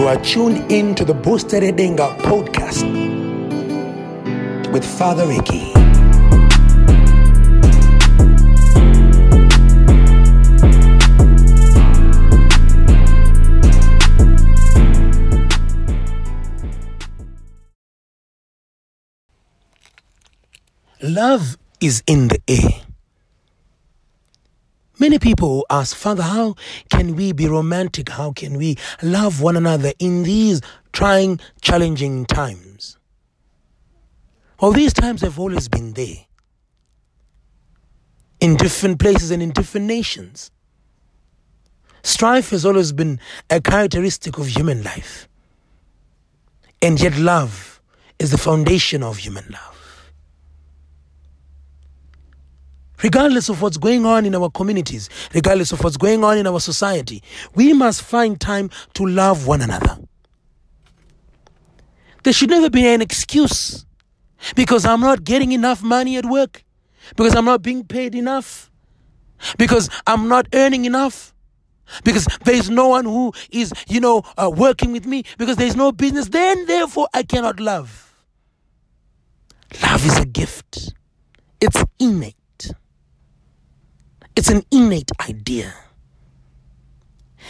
You are tuned in to the Boosted Edenga podcast with Father Ricky. Love is in the air. Many people ask, Father, how can we be romantic? How can we love one another in these trying, challenging times? Well, these times have always been there in different places and in different nations. Strife has always been a characteristic of human life. And yet, love is the foundation of human love. Regardless of what's going on in our communities, regardless of what's going on in our society, we must find time to love one another. There should never be an excuse because I'm not getting enough money at work, because I'm not being paid enough, because I'm not earning enough. Because there's no one who is, you know, uh, working with me, because there's no business, then therefore I cannot love. Love is a gift, it's innate. It's an innate idea.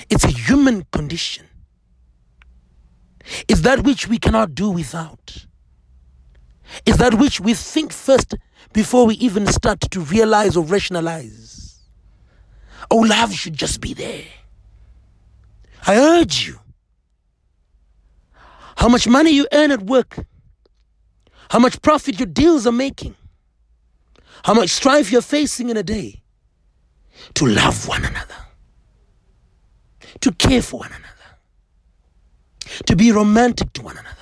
It's a human condition. It's that which we cannot do without. It's that which we think first before we even start to realize or rationalize. Oh, love should just be there. I urge you. How much money you earn at work, how much profit your deals are making, how much strife you're facing in a day, to love one another, to care for one another, to be romantic to one another.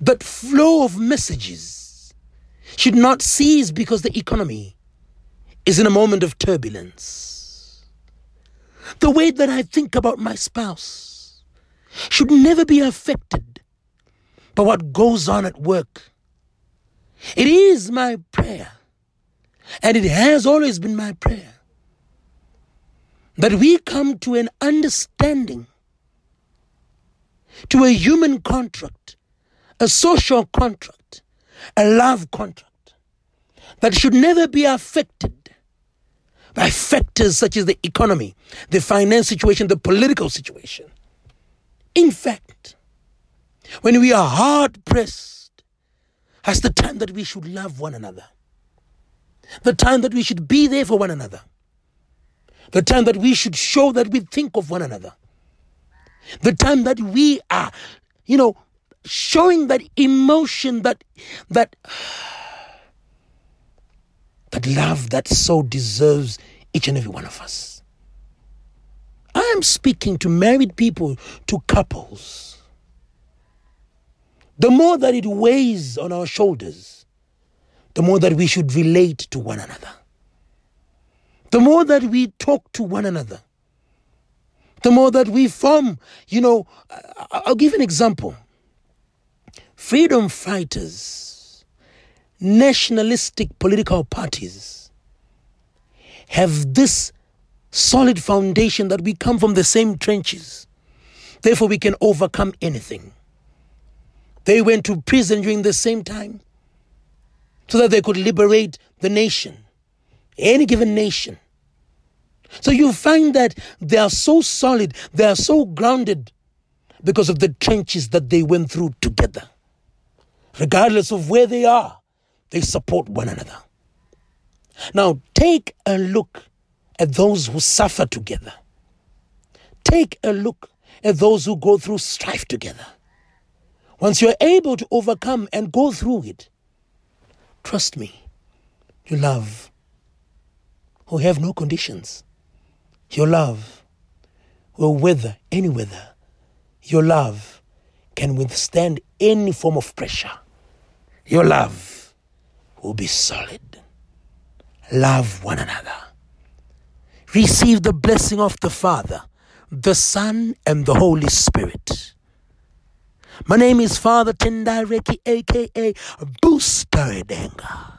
But flow of messages should not cease because the economy is in a moment of turbulence. The way that I think about my spouse should never be affected by what goes on at work. It is my prayer and it has always been my prayer that we come to an understanding, to a human contract, a social contract, a love contract that should never be affected by factors such as the economy, the finance situation, the political situation. In fact, when we are hard pressed, that's the time that we should love one another the time that we should be there for one another, the time that we should show that we think of one another, the time that we are, you know, showing that emotion, that that that love that so deserves each and every one of us. I am speaking to married people, to couples. The more that it weighs on our shoulders, the more that we should relate to one another. The more that we talk to one another. The more that we form, you know, I'll give an example. Freedom fighters, nationalistic political parties have this solid foundation that we come from the same trenches. Therefore, we can overcome anything. They went to prison during the same time so that they could liberate the nation, any given nation. So you find that they are so solid, they are so grounded because of the trenches that they went through together. Regardless of where they are, they support one another. Now, take a look at those who suffer together. Take a look at those who go through strife together. Once you're able to overcome and go through it, Trust me, your love will have no conditions. Your love will weather any weather. Your love can withstand any form of pressure. Your love will be solid. Love one another. Receive the blessing of the Father, the Son, and the Holy Spirit. My name is Father Tendaireki, aka Booster Edenga.